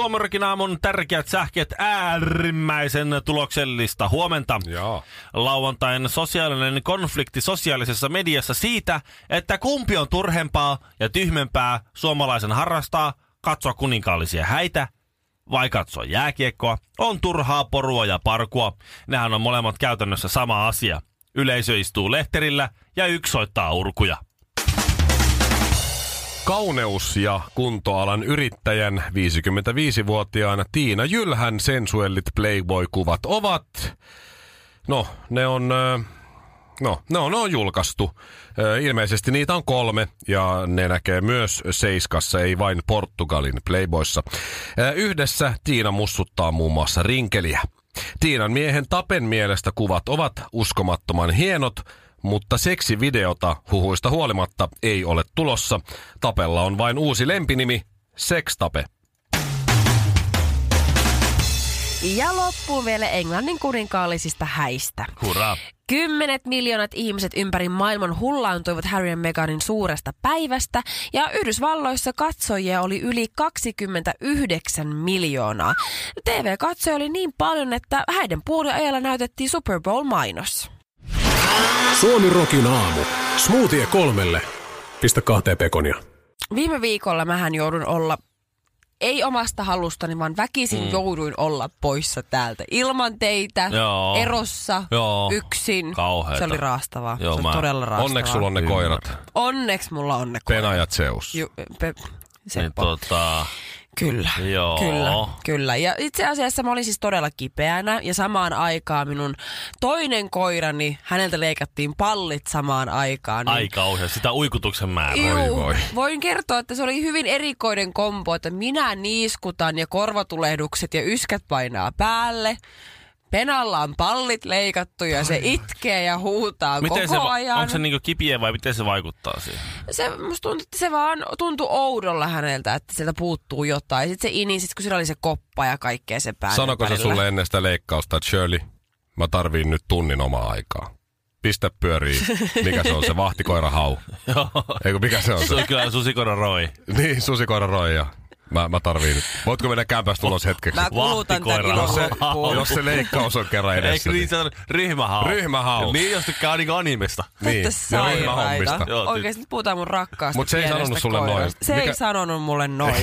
Suomerokin aamun tärkeät sähkeet äärimmäisen tuloksellista huomenta. Joo. Lauantain sosiaalinen konflikti sosiaalisessa mediassa siitä, että kumpi on turhempaa ja tyhmempää suomalaisen harrastaa, katsoa kuninkaallisia häitä vai katsoa jääkiekkoa, on turhaa porua ja parkua. Nehän on molemmat käytännössä sama asia. Yleisö istuu lehterillä ja yksi soittaa urkuja. Kauneus- ja kuntoalan yrittäjän 55-vuotiaana Tiina Jylhän sensuellit Playboy-kuvat ovat... No, ne on... No, ne on, ne on julkaistu. Ilmeisesti niitä on kolme ja ne näkee myös Seiskassa, ei vain Portugalin Playboyssa. Yhdessä Tiina mussuttaa muun muassa rinkeliä. Tiinan miehen Tapen mielestä kuvat ovat uskomattoman hienot, mutta seksivideota huhuista huolimatta ei ole tulossa. Tapella on vain uusi lempinimi, Sextape. Ja loppuun vielä Englannin kuninkaallisista häistä. Hurraa. Kymmenet miljoonat ihmiset ympäri maailman hullaantuivat Harry ja Meghanin suuresta päivästä ja Yhdysvalloissa katsojia oli yli 29 miljoonaa. TV-katsoja oli niin paljon, että häiden puoliajalla näytettiin Super Bowl-mainos. Suomi Rokin aamu. Smoothie kolmelle. Pistä kahteen pekonia. Viime viikolla mähän joudun olla ei omasta halustani, vaan väkisin mm. jouduin olla poissa täältä. Ilman teitä, Joo. erossa, Joo. yksin. Kauheeta. Se oli raastavaa. Joo, se mä- oli todella raastavaa. Onneksi sulla on ne koirat. Onneksi mulla on ne koirat. Pena ja Zeus. Ju, pe, Niin, tota, Kyllä. Joo. Kyllä, kyllä. Ja itse asiassa mä olin siis todella kipeänä ja samaan aikaan minun toinen koirani, häneltä leikattiin pallit samaan aikaan. Niin ai kauhea. Sitä uikutuksen määrää. Juu, voi. voin kertoa, että se oli hyvin erikoinen kombo, että minä niiskutan ja korvatulehdukset ja yskät painaa päälle. Penalla on pallit leikattu ja se itkee ja huutaa Miten koko se, va- ajan. onko se niinku kipiä vai miten se vaikuttaa siihen? Se, musta tuntuu, että se vaan tuntui oudolla häneltä, että sieltä puuttuu jotain. Sitten se ini, sit kun sillä oli se koppa ja kaikkea se päälle. Sanoiko se sulle ennen sitä leikkausta, että Shirley, mä tarviin nyt tunnin omaa aikaa. Pistä pyörii. Mikä se on se vahtikoira hau? Joo. Eikö mikä se on Se se? on kyllä susikoira roi. Niin, susikoira roija. Mä, mä tarviin nyt. Voitko mennä kämpästä ulos hetkeksi? Mä kulutan tämän Jos se, jos se leikkaus on kerran edessä. Eikö niin se on ryhmähau? Ryhmähau. Niin, jos tykkää niinku animesta. Niin, ja ryhmähommista. Oikeesti nyt puhutaan mun rakkaasta Mut se ei sanonut sulle koirasta. noin. Se ei Mikä- sanonut mulle noin.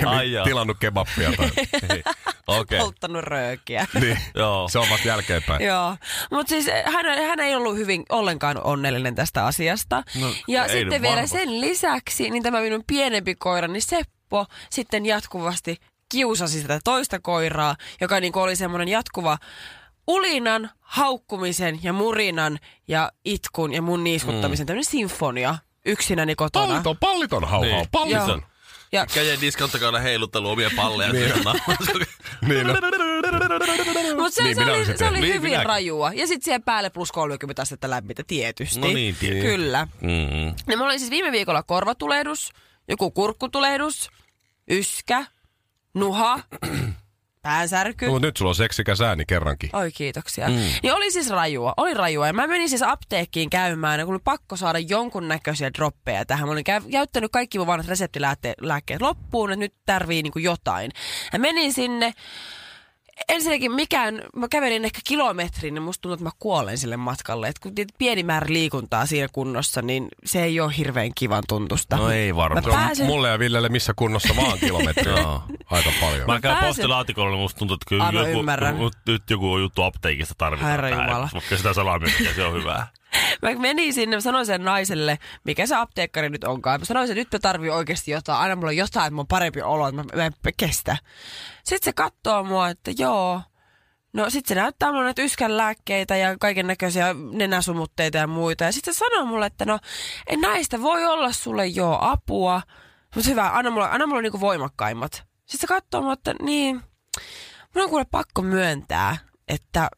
Tilannut kebappia tai... Okei. Okay. Polttanut röökiä. niin. Joo. Se on vasta jälkeenpäin. Joo, mutta siis hän, hän ei ollut hyvin ollenkaan onnellinen tästä asiasta. No, ja ei sitten vielä varmasti. sen lisäksi, niin tämä minun pienempi koirani Seppo sitten jatkuvasti kiusasi sitä toista koiraa, joka niin oli semmoinen jatkuva ulinan, haukkumisen ja murinan ja itkun ja mun niiskuttamisen mm. tämmöinen sinfonia yksinäni kotona. Palliton, palliton hauhau, Niin. palliton. Joo. Ja Käden diskanttakauden heiluttelu omia palleja. Niin. Niin, no. Mutta se, Niin, se, minä oli, se oli. Niin, hyvin minäkin. rajua. Ja sitten siellä päälle plus 30 astetta lämmintä tietysti. No niin, tietysti. Kyllä. Mm-hmm. Ja mulla oli siis viime viikolla korvatulehdus, joku kurkkutulehdus, yskä, nuha, päänsärky. No, mutta nyt sulla on seksikäs ääni kerrankin. Oi kiitoksia. Mm. Niin oli siis rajua, oli rajua. Ja mä menin siis apteekkiin käymään, ja kun oli pakko saada jonkunnäköisiä droppeja tähän. Mä olin käy- käyttänyt kaikki mun vanhat reseptilääkkeet loppuun, että nyt tarvii niinku jotain. Ja menin sinne. Ensinnäkin mikään, mä kävelin ehkä kilometrin, niin musta tuntuu, että mä kuolen sille matkalle. Et kun pieni määrä liikuntaa siinä kunnossa, niin se ei ole hirveän kivan tuntusta. No ei varmaan. Pääsen- mulle ja Villelle missä kunnossa vaan kilometri. Aika paljon. Mä käyn pääsen- postilaatikolla, niin musta tuntuu, että kyllä joku, nyt joku juttu apteekista tarvitaan Herra. Jumala. Mutta sitä salamyykkiä, se on hyvää. Mä menin sinne, mä sanoin sen naiselle, mikä se apteekkari nyt onkaan. Mä sanoin, että nyt mä tarvii oikeasti jotain. Aina mulla on jotain, että mulla on parempi olo, että mä, mä en kestä. Sitten se katsoo mua, että joo. No sit se näyttää mulle näitä yskän lääkkeitä ja kaiken näköisiä nenäsumutteita ja muita. Ja sitten se sanoo mulle, että no en näistä voi olla sulle joo apua. Mutta hyvä, anna mulle, anna mulle niinku voimakkaimmat. Sitten se katsoo mua, että niin, mun on kuule pakko myöntää, että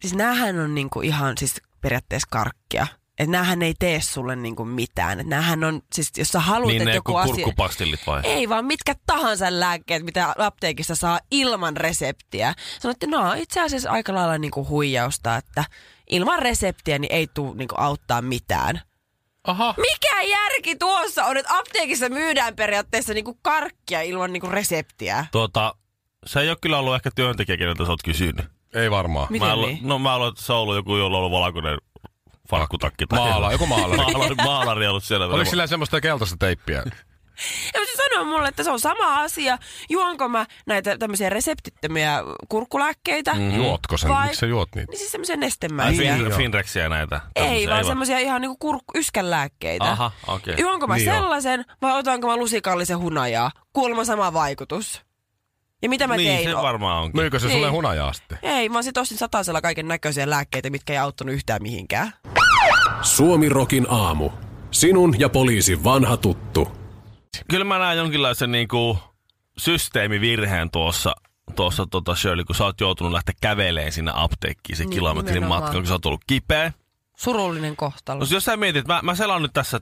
siis näähän on niinku ihan siis periaatteessa karkkia. Että näähän ei tee sulle niinku mitään. Että näähän on, siis jos sä haluat, Niin että joku asia... kurkkupastillit vai? Ei vaan mitkä tahansa lääkkeet, mitä apteekista saa ilman reseptiä. Sanoit, että no itse asiassa aika lailla niinku huijausta, että ilman reseptiä niin ei tule niinku auttaa mitään. Aha. Mikä järki tuossa on, että apteekissa myydään periaatteessa niinku karkkia ilman niinku reseptiä? Tuota, se ei ole kyllä ollut ehkä työntekijä, keneltä sä oot kysynyt. Ei varmaan. Miten mä lu- niin? No mä luulen, että se on ollut joku, jolla on ollut valkoinen farkkutakki. tai Maala- joku maalari. maalari, maalari ollut siellä. Oliko sillä semmoista keltaista teippiä? Ja se sanoo mulle, että se on sama asia. Juonko mä näitä tämmöisiä reseptittömiä kurkkulääkkeitä? Mm. Juotko sen? Vai- Miksi sä juot niitä? Niin siis semmoisia Ai, nestemäisiä. fin- Finrexiä näitä. Ei, Tämmöisiä, vaan semmoisia ihan niinku kurk- yskänlääkkeitä. Aha, okei. Juonko mä Niin sellaisen vai otanko mä lusikallisen hunajaa? Kuulemma sama vaikutus. Ja mitä mä Niin, tein? se varmaan onkin. Myykö se Niin. sulle hunajaa sitten? Ei, mä sit ostin satasella kaiken näköisiä lääkkeitä, mitkä ei auttanut yhtään mihinkään. Suomi Rokin aamu. Sinun ja poliisin vanha tuttu. Kyllä mä näen jonkinlaisen niinku systeemivirheen tuossa, tuossa tota Shirley, kun sä oot joutunut lähteä käveleen sinne apteekkiin se Niin, kilometrin matka, kun sä oot ollut kipeä. Surullinen kohtalo. No jos sä mietit, mä, mä selaan nyt tässä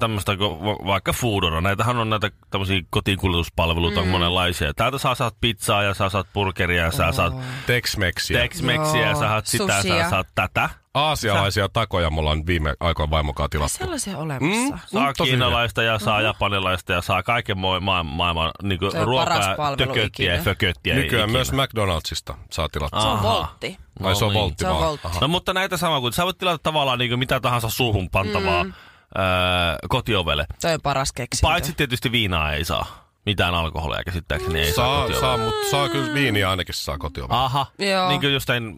tämmöistä kuin va- vaikka Foodora. Näitähän on näitä tämmöisiä kotiinkuljetuspalveluita mm. on monenlaisia. Täältä saa saat pizzaa ja saa saat burgeria ja sä saat Tex-Mexiä. Tex-Mexiä ja sä saat sitä ja sä saat tätä. Aasialaisia takoja mulla on viime aikoina vaimokaan tilattu. Sellaisia olemassa. Mm. Saa tosi kiinalaista ja saa japanilaista ja saa kaiken mo- ma- maailman niin on ruokaa, tököttiä ja fököttiä. Nykyään ikinä. myös McDonaldsista saa tilattua. Se on voltti. Ai se on niin. voltti Se on vaan. voltti. No mutta näitä samaa kuin sä voit tilata tavallaan niin mitä tahansa suuhun pantavaa mm. Öö, kotiovelle. Toi on paras keksintö. Paitsi tietysti viinaa ei saa. Mitään alkoholia käsittääkseni ei saa, Saa, kotiovelle. saa, mutta saa kyllä viiniä ainakin saa kotiovelle. Aha, Joo. niin kuin jostain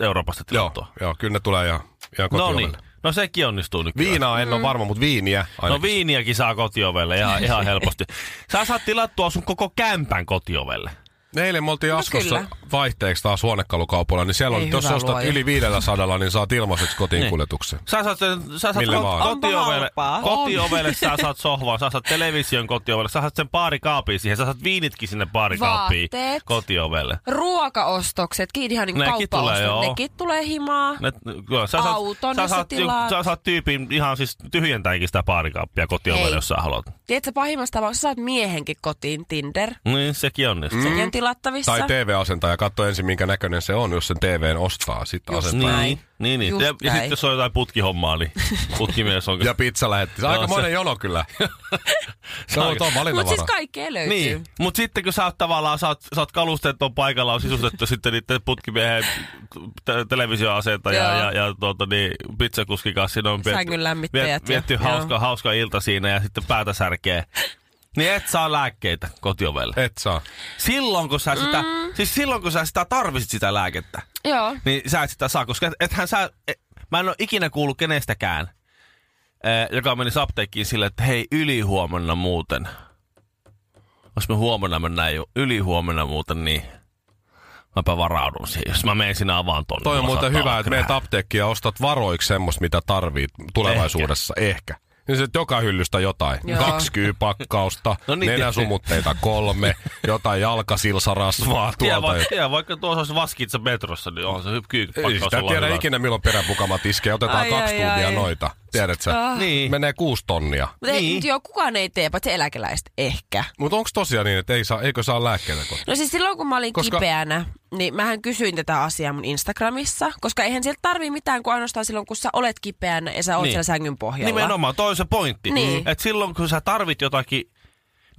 Euroopasta Joo, tilattua. joo, kyllä ne tulee ihan, ihan No kotiovelle. niin, no sekin onnistuu nykyään. Viinaa en ole varma, mutta viiniä ainakin. No viiniäkin saa kotiovelle ihan, ihan helposti. Sä saat tilattua sun koko kämpän kotiovelle. Eilen me oltiin No Askossa kyllä. vaihteeksi taas huonekalukaupalla, niin siellä on, Ei jos ostat luoja. yli 500, niin saat ilmaiseksi kotiin Niin. kuljetuksen. Sä saat, sen, sä saat Millä ko- vaan. kotiovelle, kotiovelle sä saat sohvan, sä saat television kotiovelle, sä saat sen baarikaapin siihen, sä saat viinitkin sinne baarikaappiin Vaatteet. kotiovelle. Ruokaostokset, ihan niin Nekin tulee, joo. nekin tulee himaa. Ne, kyllä, sä Auton, sä sä saat, tilaat. sä saat tyypin ihan siis tyhjentäänkin sitä baarikaappia kotiovelle, Hei. jos sä haluat. Tiedätkö, pahimmassa tapauksessa saat miehenkin kotiin Tinder. Niin, sekin onnistuu. Sekin on tilattavissa. Tai TV-asentaja, katso ensin minkä näköinen se on, jos sen TVn ostaa, sitten Just asentaa. näin. Niin, niin, niin. Just Ja, ja sitten jos on jotain putkihommaa, niin putkimies on Ja pizza lähetti. Se on aika se- monen jono kyllä. se on, Mutta siis kaikkea löytyy. Niin, mutta sitten kun sä oot tavallaan, sä oot, sä oot kalusteet on paikalla, on sisustettu sitten niiden putkimiehen te- televisioasentaja Joo. ja, ja tuota, niin, pizzakuskin kanssa siinä on ja- vietty joo. hauska, hauska ilta siinä ja sitten päätä särkee. Niin et saa lääkkeitä kotiovelle. Et saa. Silloin kun sä sitä, Mm. siis silloin kun sä sitä tarvitsit sitä lääkettä, Joo. niin sä et sitä saa, koska et, ethän sä, et, mä en ole ikinä kuullut kenestäkään, eh, joka menisi apteekkiin sille, että hei, ylihuomenna muuten. Jos me huomenna mennään jo ylihuomenna muuten, niin mäpä varaudun siihen. Jos mä menen sinä avaan tonne. Toi on muuten hyvä, että meet krää. apteekkiin ja ostat varoiksi semmoista, mitä tarvit tulevaisuudessa. Ehkä. Niin se joka hyllystä jotain. Joo. Kaksi kyypakkausta, No niin, nenäsumutteita kolme, jotain jalkasilsarasvaa Tiedä, tuolta. vaikka, tiedä, vaikka tuossa olisi vaskitsa metrossa, niin on se hy- Ei sitä tiedä hyvä. ikinä milloin peräpukamat iskee. Otetaan Ai, kaksi ai, tuntia ai. noita. Tiedätkö? Ah. Niin. Menee kuusi tonnia. Mutta Niin. mut joo, kukaan ei tee, paitsi eläkeläiset ehkä. Mutta onko tosiaan niin, että ei saa, eikö saa lääkkeitä kotiin? No siis silloin kun mä olin Koska- kipeänä, niin mähän kysyin tätä asiaa mun Instagramissa, koska eihän sieltä tarvii mitään kuin ainoastaan silloin, kun sä olet kipeänä ja sä oot Niin. siellä sängyn pohjalla. Nimenomaan, toi se pointti. Niin. Että silloin kun sä tarvit jotakin,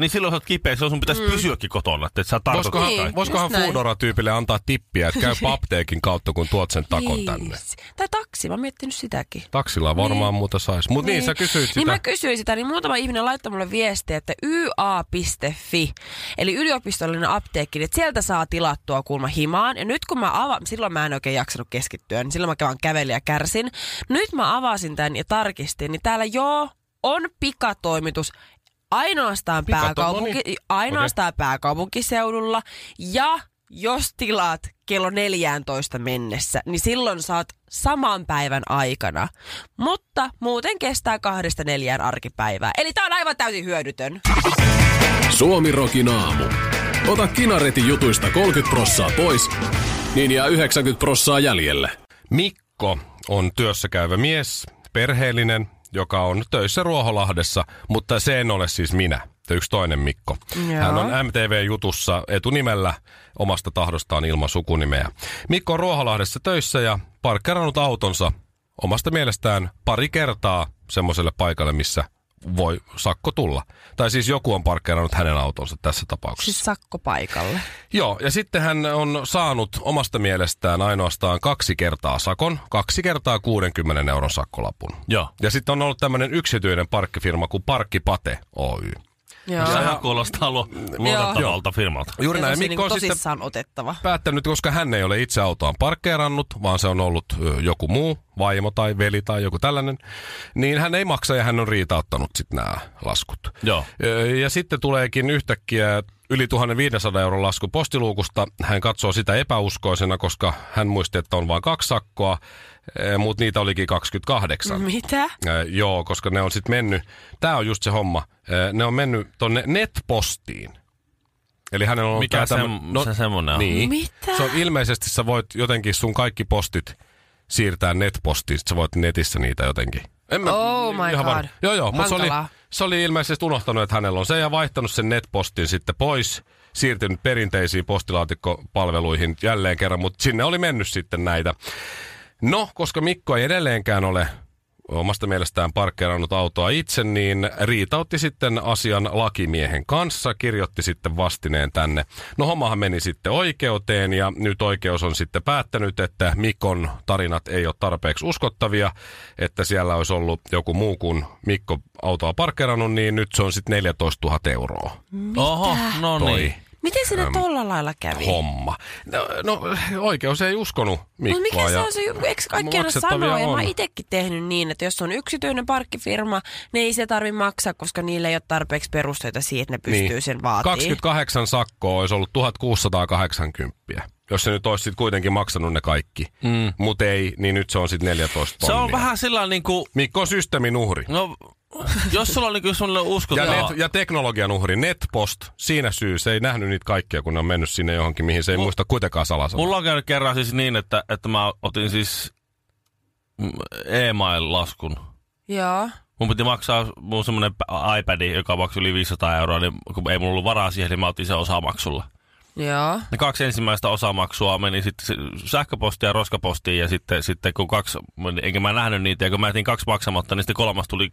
niin silloin sä oot kipeä, silloin sun pitäisi mm. pysyäkin kotona, että et sä tartut Voisikohan, Niin, voisikohan. Foodora-tyypille antaa tippiä, että käy apteekin kautta, kun tuot sen takon Niin. tänne. Tai taksi, mä oon miettinyt sitäkin. Taksilla varmaan Niin. muuta saisi. Mutta niin. niin, sä kysyit sitä. Niin mä kysyin sitä, niin muutama ihminen laittoi mulle viestiä, että ya.fi, eli yliopistollinen apteekki, niin että sieltä saa tilattua kuulma himaan. Ja nyt kun mä avaan, silloin mä en oikein jaksanut keskittyä, niin silloin mä vaan kävelin ja kärsin. Nyt mä avasin tämän ja tarkistin, niin täällä joo on pikatoimitus ainoastaan, pääkaupunki, no niin. ainoastaan pääkaupunkiseudulla ja jos tilaat kello 14 mennessä, niin silloin saat saman päivän aikana. Mutta muuten kestää kahdesta neljään arkipäivää. Eli tää on aivan täysin hyödytön. Suomi Rokin aamu. Ota Kinaretin jutuista 30 prossaa pois, niin jää 90 prossaa jäljelle. Mikko on työssä käyvä mies, perheellinen, joka on töissä Ruoholahdessa, mutta se en ole siis minä. Yksi toinen Mikko. Joo. Hän on MTV-jutussa etunimellä omasta tahdostaan ilman sukunimeä. Mikko on Ruoholahdessa töissä ja parkkerannut autonsa omasta mielestään pari kertaa semmoiselle paikalle, missä voi sakko tulla. Tai siis joku on parkkeerannut hänen autonsa tässä tapauksessa. Siis sakko paikalle. Joo, ja sitten hän on saanut omasta mielestään ainoastaan kaksi kertaa sakon, kaksi kertaa 60 euron sakkolapun. Joo. Ja sitten on ollut tämmöinen yksityinen parkkifirma kuin Parkkipate Oy. Joo. Sehän kuulostaa lu- luotettavalta firmalta. Juuri näin. Mikko niinku on sitten tosissaan otettava. päättänyt, koska hän ei ole itse autoaan parkkeerannut, vaan se on ollut joku muu, vaimo tai veli tai joku tällainen, niin hän ei maksa ja hän on riitauttanut sitten nämä laskut. Joo. Ja sitten tuleekin yhtäkkiä yli 1500 euron lasku postiluukusta. Hän katsoo sitä epäuskoisena, koska hän muisti, että on vain kaksi sakkoa, mutta niitä olikin 28. Mitä? Äh, joo, koska ne on sitten mennyt, tämä on just se homma, äh, ne on mennyt tonne netpostiin. Eli hänellä on Mikä tää se, tämmö- se semmonen on? Niin. Mitä? Se on ilmeisesti sä voit jotenkin sun kaikki postit siirtää netpostiin, sit sä voit netissä niitä jotenkin. En Oh my ihan God. Joo, joo, mutta se oli, se oli ilmeisesti unohtanut, että hänellä on se ja vaihtanut sen netpostin sitten pois, siirtynyt perinteisiin postilaatikkopalveluihin jälleen kerran, mutta sinne oli mennyt sitten näitä. No, koska Mikko ei edelleenkään ole omasta mielestään parkkeerannut autoa itse, niin riitautti sitten asian lakimiehen kanssa, kirjoitti sitten vastineen tänne. No hommahan meni sitten oikeuteen ja nyt oikeus on sitten päättänyt, että Mikon tarinat ei ole tarpeeksi uskottavia, että siellä olisi ollut joku muu kuin Mikko autoa parkkeerannut, niin nyt se on sitten 14 000 euroa. Oho, no niin. Miten sinne tolla lailla kävi? homma. No, no oikeus ei uskonut Mikkoa. No mikä se on se, eikö kaikki aina sanoo, ja mä itekin tehnyt niin, että jos on yksityinen parkkifirma, niin ei se tarvi maksaa, koska niillä ei ole tarpeeksi perusteita siihen, että ne pystyy Niin. sen vaatimaan. 28 sakkoa olisi ollut 1680. Jos se nyt olisi sitten kuitenkin maksanut ne kaikki. Mm. Mutta ei, niin nyt se on sitten 14 Se tonnia. on vähän sillä niinku, Mikko on systeemin uhri. no, jos sulla on niinku sellainen Ja, uskottava... net, ja teknologian uhri, Netpost, siinä syy, se ei nähnyt niitä kaikkia, kun ne on mennyt sinne johonkin, mihin se ei Mul- muista kuitenkaan salasana. Mulla on käynyt kerran siis niin, että, että mä otin siis e-mail-laskun. Joo. Mun piti maksaa mun semmonen iPad, joka maksoi yli 500 euroa, niin kun ei mulla ollut varaa siihen, niin mä otin sen osamaksulla. Joo. Ne kaksi ensimmäistä osamaksua meni sitten sähköpostiin ja roskapostiin ja sitten, sitten kun kaksi, enkä mä nähnyt niitä ja kun mä jätin kaksi maksamatta, niin sitten kolmas tuli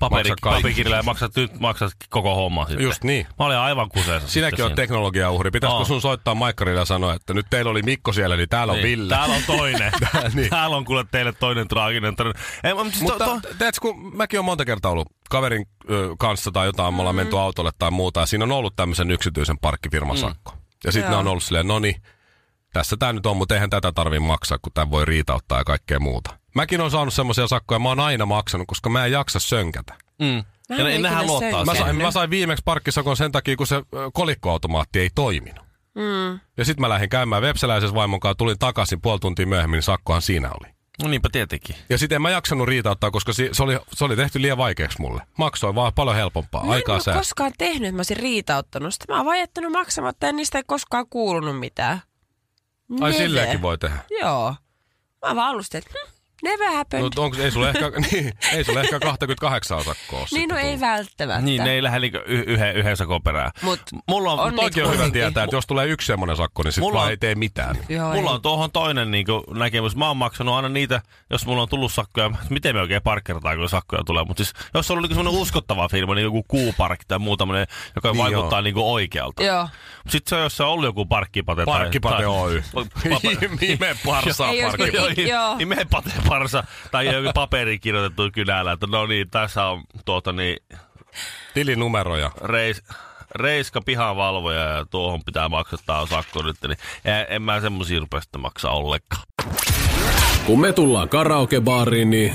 paperi, papikirjalla ja maksat, nyt maksat koko homma sitten. Just niin. Mä olin aivan kuseessa. Sinäkin on sitten teknologian uhri. Pitäisikö Oo. sun soittaa Maikkarille ja sanoa, että nyt teillä oli Mikko siellä, niin täällä on siinä. Ville. Täällä on toinen. Niin. Täällä on kuule teille toinen traaginen tarina. Ei, mutta siis Mutta to, to, tiedätkö, kun mäkin olen monta kertaa ollut kaverin ö, kanssa tai jotain, me ollaan menty autolle tai muuta, ja siinä on ollut tämmöisen yksityisen parkkifirman sakko. Ja sitten ne on ollut silleen, no niin, tässä tämä nyt on, mutta eihän tätä tarvii maksaa, kun tämän voi riitauttaa ja kaikkea muuta. Mäkin on saanut semmoisia sakkoja, mä oon aina maksanut, koska mä en jaksa sönkätä. mm. Mä Ja en ne, nehän luottaa. Mä sain, mä sain viimeksi parkkisakon sen takia, kun se kolikkoautomaatti ei toiminut. Mm. Ja sitten mä lähdin käymään Vepseläisessä vaimon kanssa, tulin takaisin puoli tuntia myöhemmin, niin sakkohan siinä oli. No niinpä tietenkin. Ja sitten en mä jaksanut riitauttaa, koska si- se oli, se oli tehty liian vaikeaksi mulle. Maksoin vaan paljon helpompaa. Mä en Aikaa ole säästää. koskaan tehnyt, että mä olisin riitauttanut sitä. Mä oon vaan jättänyt maksamatta ja niistä ei koskaan kuulunut mitään. Ai silleenkin voi tehdä. Joo. Mä oon vaan ollut sitä, että hm, never happened. No, onko, ei sulle ehkä, niin, ei sulle ehkä 28 sakkoa. niin no ei välttämättä. Niin, ne ei lähde niinku yhden, yhden sakon perään. Mut Mulla on, on Toikin on hyvä tietää, että jos tulee yksi semmoinen sakko, niin sitten Mulla vaan on- ei tee mitään. Joo, Mulla ei. on tuohon toinen niin näkemys. Mä oon maksanut aina niitä, jos mulla on tullut sakkoja. Miten me oikein parkkerataan, kun sakkoja tulee. Mutta siis, jos on ollut niin semmoinen uskottava firma, niin joku kuuparkki tai muu tämmönen, joka Niin vaikuttaa niin oikealta. Joo. Sitten se on, jos se on ollut joku parkkipate. tai- Parkkipate tai- Oy. Nime parsaa Ei jos parkki. kyllä- Joo, Joo. niin me pate parsa. Tai joku paperi kirjoitettu kynällä, että no niin, tässä on tuota niin, Tilinumeroja. reis, reiska pihavalvoja ja tuohon pitää maksattaa sakko nyt. Niin en, en mä semmosia rupea maksaa ollenkaan. Kun me tullaan karaokebaariin, niin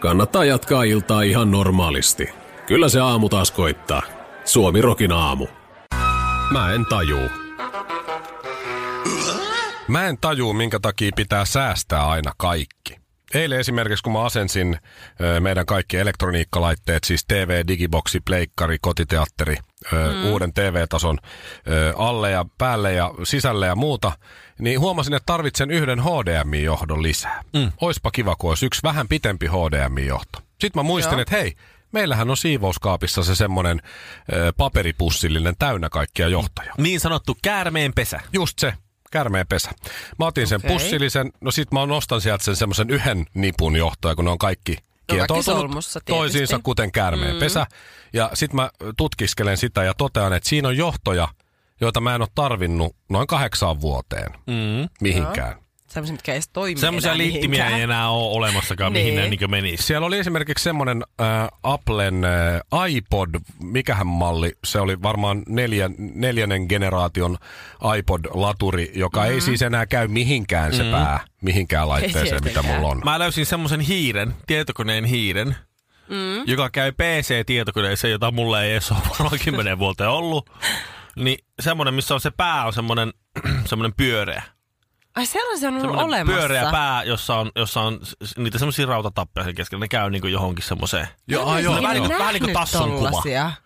kannattaa jatkaa iltaa ihan normaalisti. Kyllä se aamu taas koittaa. Suomi Rokin aamu. Mä en tajuu. Mä en tajuu, minkä takia pitää säästää aina kaikki. Eilen esimerkiksi, kun mä asensin meidän kaikki elektroniikkalaitteet, siis TV, digiboksi, pleikkari, kotiteatteri, mm. uuden TV-tason alle ja päälle ja sisälle ja muuta, niin huomasin, että tarvitsen yhden HDMI-johdon lisää. Mm. Oispa kiva, kun olisi yksi vähän pitempi HDMI-johto. Sitten mä muistin, Joo. että hei, meillähän on siivouskaapissa se semmoinen paperipussillinen täynnä kaikkia johtoja. Niin sanottu käärmeen pesä. Just se, kärmeen pesä. Mä otin sen pussillisen, no sit mä nostan sieltä sen semmoisen yhden nipun johtoja, kun ne on kaikki kietoutunut solmussa tietysti. toisiinsa, kuten käärmeen mm. pesä. Ja sit mä tutkiskelen sitä ja totean, että siinä on johtoja, joita mä en ole tarvinnut noin kahdeksaan vuoteen Mm. mihinkään. Semmoisia, mitkä ei edes toimi Semmoisia enää liittimiä ei mihinkään. enää ole olemassakaan, mihin Niin. ne niin menisi. Siellä oli esimerkiksi semmoinen äh, Applen äh, iPod, mikähän malli, se oli varmaan neljän, neljännen generaation iPod-laturi, joka mm-hmm. ei siis enää käy mihinkään se mm-hmm. pää, mihinkään laitteeseen, mitä mulla on. Mä löysin semmoisen hiiren, tietokoneen hiiren, mm. joka käy PC-tietokoneeseen, jota mulla ei edes ole varmaan kymmenen vuoteen ollut. Niin semmoinen, missä on se pää, on semmoinen, semmoinen pyöreä. Ai sellaisia on ollut Semmoinen olemassa. pyöreä pää, jossa on, jossa on niitä semmoisia rautatappeja sen keskellä. Ne käy niinku johonkin semmoiseen. Joo, joo, en vähän ikinä niinku- vähän niinku nähnyt tassun kuva.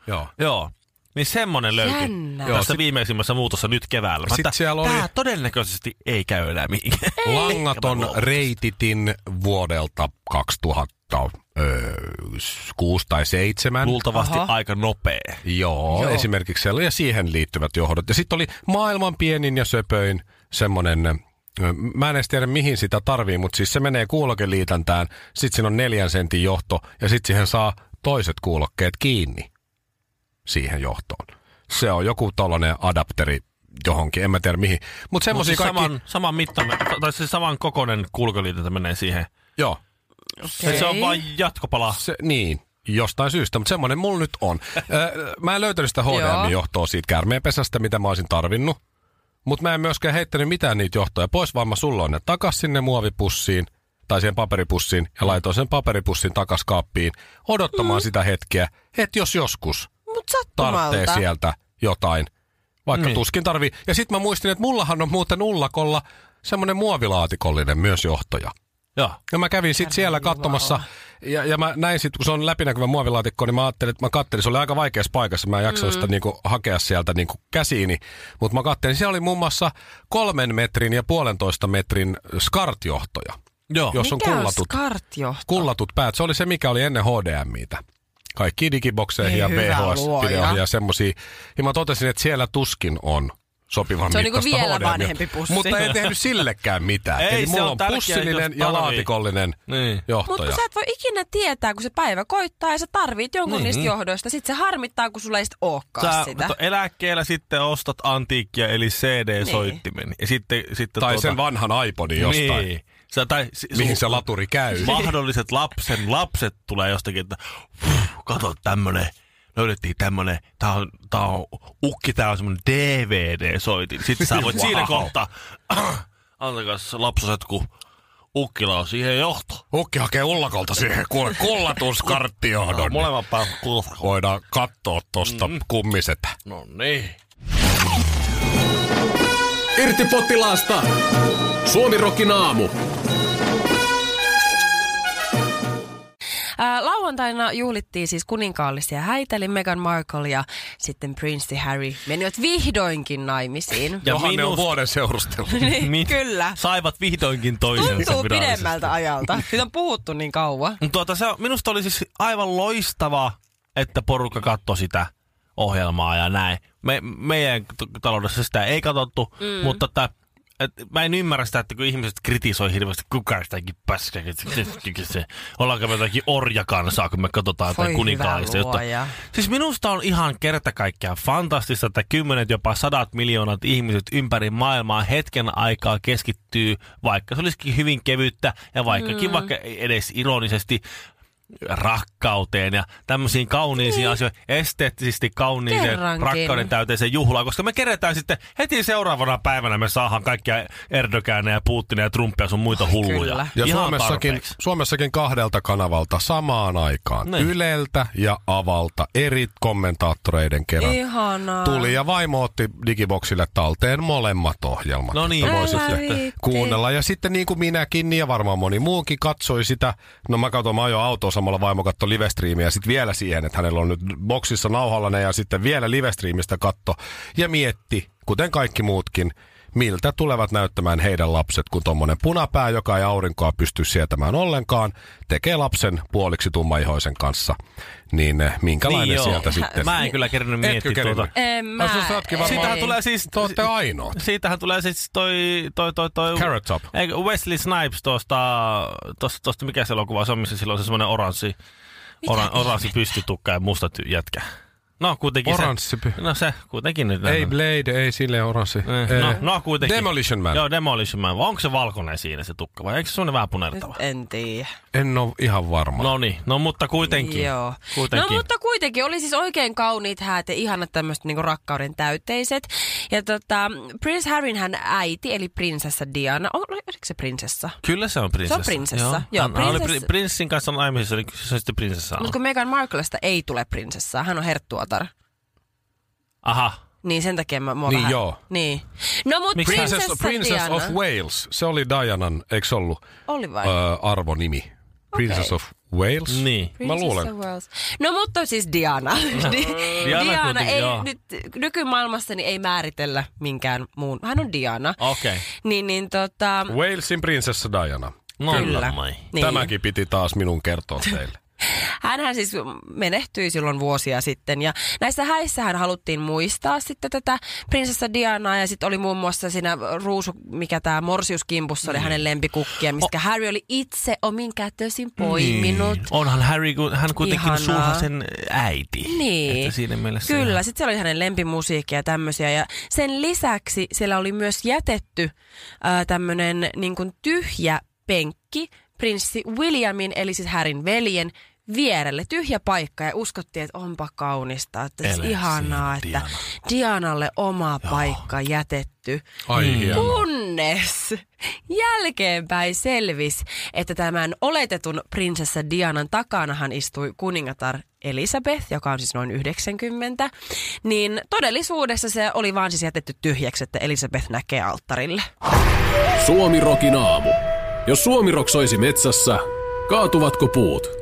joo. Joo. Niin semmonen löytyi Jännä. Joo, tässä viimeisimmässä muutossa nyt keväällä. Mä Sit että siellä oli- Tää todennäköisesti ei käy enää mihinkään. Langaton reititin vuodelta 2006 tai 7. Luultavasti Aha. aika nopea. Joo, Joo. esimerkiksi siellä oli ja siihen liittyvät johdot. Ja sitten oli maailman pienin ja söpöin semmonen, mä en edes tiedä mihin sitä tarvii, mutta siis se menee kuulokeliitäntään, sitten siinä on neljän sentin johto ja sitten siihen saa toiset kuulokkeet kiinni siihen johtoon. Se on joku tollanen adapteri johonkin, en mä tiedä mihin. Mutta semmoisia siis kaikki... saman, saman mitta, tai siis saman kokoinen kulkoliitäntä menee siihen. Joo, Se, se on vain jatkopala. Se, niin, jostain syystä, mutta semmoinen mulla nyt on. Mä en löytänyt sitä HDMI-johtoa siitä käärmeenpesästä, mitä mä olisin tarvinnut. Mutta mä en myöskään heittänyt mitään niitä johtoja pois, vaan mä sulloin ne takas sinne muovipussiin tai siihen paperipussiin ja laitoin sen paperipussin takas kaappiin odottamaan mm. sitä hetkeä, että jos joskus Mut tarvitsee sieltä jotain, vaikka niin. tuskin tarvii. Ja sitten mä muistin, että mullahan on muuten ullakolla semmoinen muovilaatikollinen myös johtoja. Joo. Ja mä kävin sitten siellä katsomassa, ja, ja mä näin sitten, kun se on läpinäkyvä muovilaatikko, niin mä ajattelin, että mä kattelin, se oli aika vaikeassa paikassa, mä en jaksanut mm. sitä niinku hakea sieltä niinku käsiini, mutta mä kattelin, siellä oli muun muassa kolmen metrin ja puolentoista metrin SCART-johtoja, Joo. jos on Mikä on kullatut, kullatut päät. Se oli se, mikä oli ennen HDMItä. Kaikki digibokseihin Ei ja hyvä VHS-videoihin ja semmosia. Ja mä totesin, että siellä tuskin on sopivan Se on niinku vielä HDMIä. vanhempi pussi. Mutta ei tehnyt sillekään mitään. Ei, Eli mulla on on pussillinen ja laatikollinen Niin. johtoja. Mutta sä et voi ikinä tietää, kun se päivä koittaa ja sä tarvit jonkun Niin. niistä johdoista. Sitten se harmittaa, kun sulla ei sit ookaan Sä sitä. eläkkeellä sitten ostat antiikkia, eli CD-soittimen. Ja sitten, sitten Tai tuota, sen vanhan iPodin jostain, Niin. Sä, tai, mihin se laturi käy. mahdolliset lapsen lapset tulee jostakin, että "Puh, kato tämmönen, löydettiin tämmönen, tää on, tää on ukki, tää on semmonen DVD-soitin. Sitten sä voit Wow. siinä kohtaa, antakas lapsoset, kun ukkila on siihen johto. Ukki hakee ullakolta siihen, kuule, kullatuskarttijohdon. Molemmat päät kulta. Voidaan katsoa tosta mm. kummisetä. No niin. Irti potilaasta! Suomi Rokin aamu. Lauantaina juhlittiin siis kuninkaallisia häitä, eli Meghan Markle ja sitten Prince Harry menivät vihdoinkin naimisiin. Ja Johan ne on vuoden seurustelu. Niin, kyllä. Saivat vihdoinkin toisensa Tuntuu pidemmältä ajalta. Siitä on puhuttu niin kauan. Tuota, se, on- minusta oli siis aivan loistava, että porukka katsoi sitä ohjelmaa ja näin. Me, meidän taloudessa sitä ei katsottu, mm. mutta että, et, mä en ymmärrä sitä, että kun ihmiset kritisoi hirveästi, kuka sitäkin paskaa, ollaanko me jotakin orjakansaa, kun me katsotaan jotain kuninkaallista luoja. Siis minusta on ihan kerta kaikkiaan fantastista, että kymmenet, jopa sadat miljoonat ihmiset ympäri maailmaa hetken aikaa keskittyy, vaikka se olisikin hyvin kevyttä ja vaikkakin mm. vaikka edes ironisesti rakkauteen ja tämmöisiin kauniisiin niin. asioihin, esteettisesti kauniiseen, Kerrankin. rakkauden täyteiseen juhlaan, koska me kerätään sitten heti seuraavana päivänä me saadaan kaikkia Erdoganeja ja Putinia ja Trumpia sun muita hulluja. kyllä. Ja Ihan Suomessakin, tarpeeksi. Suomessakin kahdelta kanavalta samaan aikaan. Niin. Yleltä ja Avalta eri kommentaattoreiden kerran. Ihanaa. Tuli ja vaimo otti digiboksille talteen molemmat ohjelmat. No niin. että voi Älä sitten viitti. kuunnella. Ja sitten niin kuin minäkin niin ja varmaan moni muukin katsoi sitä. No mä katsoin, mä ajoin autossa samalla vaimo katto livestriimiä ja sitten vielä siihen, että hänellä on nyt boksissa nauhallinen ja sitten vielä livestriimistä katto ja mietti, kuten kaikki muutkin, miltä tulevat näyttämään heidän lapset, kun tuommoinen punapää, joka ei aurinkoa pysty sietämään ollenkaan, tekee lapsen puoliksi tummaihoisen kanssa. Niin eh, minkälainen Niin joo. sieltä sitten? Mä en kyllä kerännyt miettiä tuota. En mä. Varmaan- Siitähän tulee siis... Te ootte ainoat. Siitähän tulee siis toi... toi, toi, toi Carrot Top. Wesley Snipes tuosta... Tosta, tosta mikä se elokuva se on, missä sillä on se semmoinen oranssi... Oran, oranssi pystytukka ja musta jätkä. No kuitenkin Oranssi se... No se kuitenkin nyt. Ei Blade, ei sille oranssi. Eh, No, no kuitenkin. Demolition Man. Joo, Demolition Man. Onko se valkoinen siinä se tukka vai eikö se semmoinen vähän punertava? En tiedä. En ole ihan varma. No niin, no mutta kuitenkin. Joo. Kuitenkin. No mutta kuitenkin oli siis oikein kauniit häät ja ihanat tämmöiset niinku rakkauden täyteiset. Ja tota, Prince Harryn hän äiti, eli prinsessa Diana. O- Oliko se prinsessa? Kyllä se on prinsessa. prinsessa. Joo, hän, hän oli prinsess- pri- prinssin kanssa on naimisissa, niin se on sitten prinsessa. Mutta kun Meghan Marklesta ei tule prinsessaa, hän on herttuatar. Aha. Niin sen takia mä mua Niin vähän... joo. Niin. No mut Miksi prinsessa, Princess, Princess Diana. of Wales, se oli Dianan, eikö se ollut Oli vai? ö, arvonimi? Princess of Wales? Niin. Mä Princess luulen. of Wales. No mutta siis Diana. Di- Diana Diana ei joo. nyt nykymaailmassa niin ei määritellä minkään muun. Hän on Diana. Okei. Okay. Niin, niin tota... Walesin prinsessa Diana. No Kyllä. Mai. Niin. Tämäkin piti taas minun kertoa teille. Hänhän siis menehtyi silloin vuosia sitten ja näissä häissähän haluttiin muistaa sitten tätä prinsessa Dianaa ja sitten oli muun muassa siinä ruusu, mikä tämä Morsiuskimpussa oli hänen lempikukkia, mistä Harry oli itse omin kätösin poiminut. Niin. Onhan Harry, hän kuitenkin sulhasen äiti. Niin. Että siinä mielessä Kyllä, ihan- sitten siellä oli hänen lempimusiikkia ja tämmöisiä. Ja sen lisäksi siellä oli myös jätetty äh, tämmöinen niin tyhjä penkki prinssi Williamin, eli siis Härin veljen, vierelle. Tyhjä paikka ja uskottiin, että onpa kaunista. Että Ele ihanaa, että Dianalle oma paikka jätetty. Ai Mm. Kunnes jälkeenpäin selvisi, että tämän oletetun prinsessa Dianan takanahan istui kuningatar Elisabeth, joka on siis noin 90, niin todellisuudessa se oli vaan siis jätetty tyhjäksi, että Elisabeth näkee alttarille. Suomi Rokin aamu. Jos Suomi Rock soisi metsässä, kaatuvatko puut?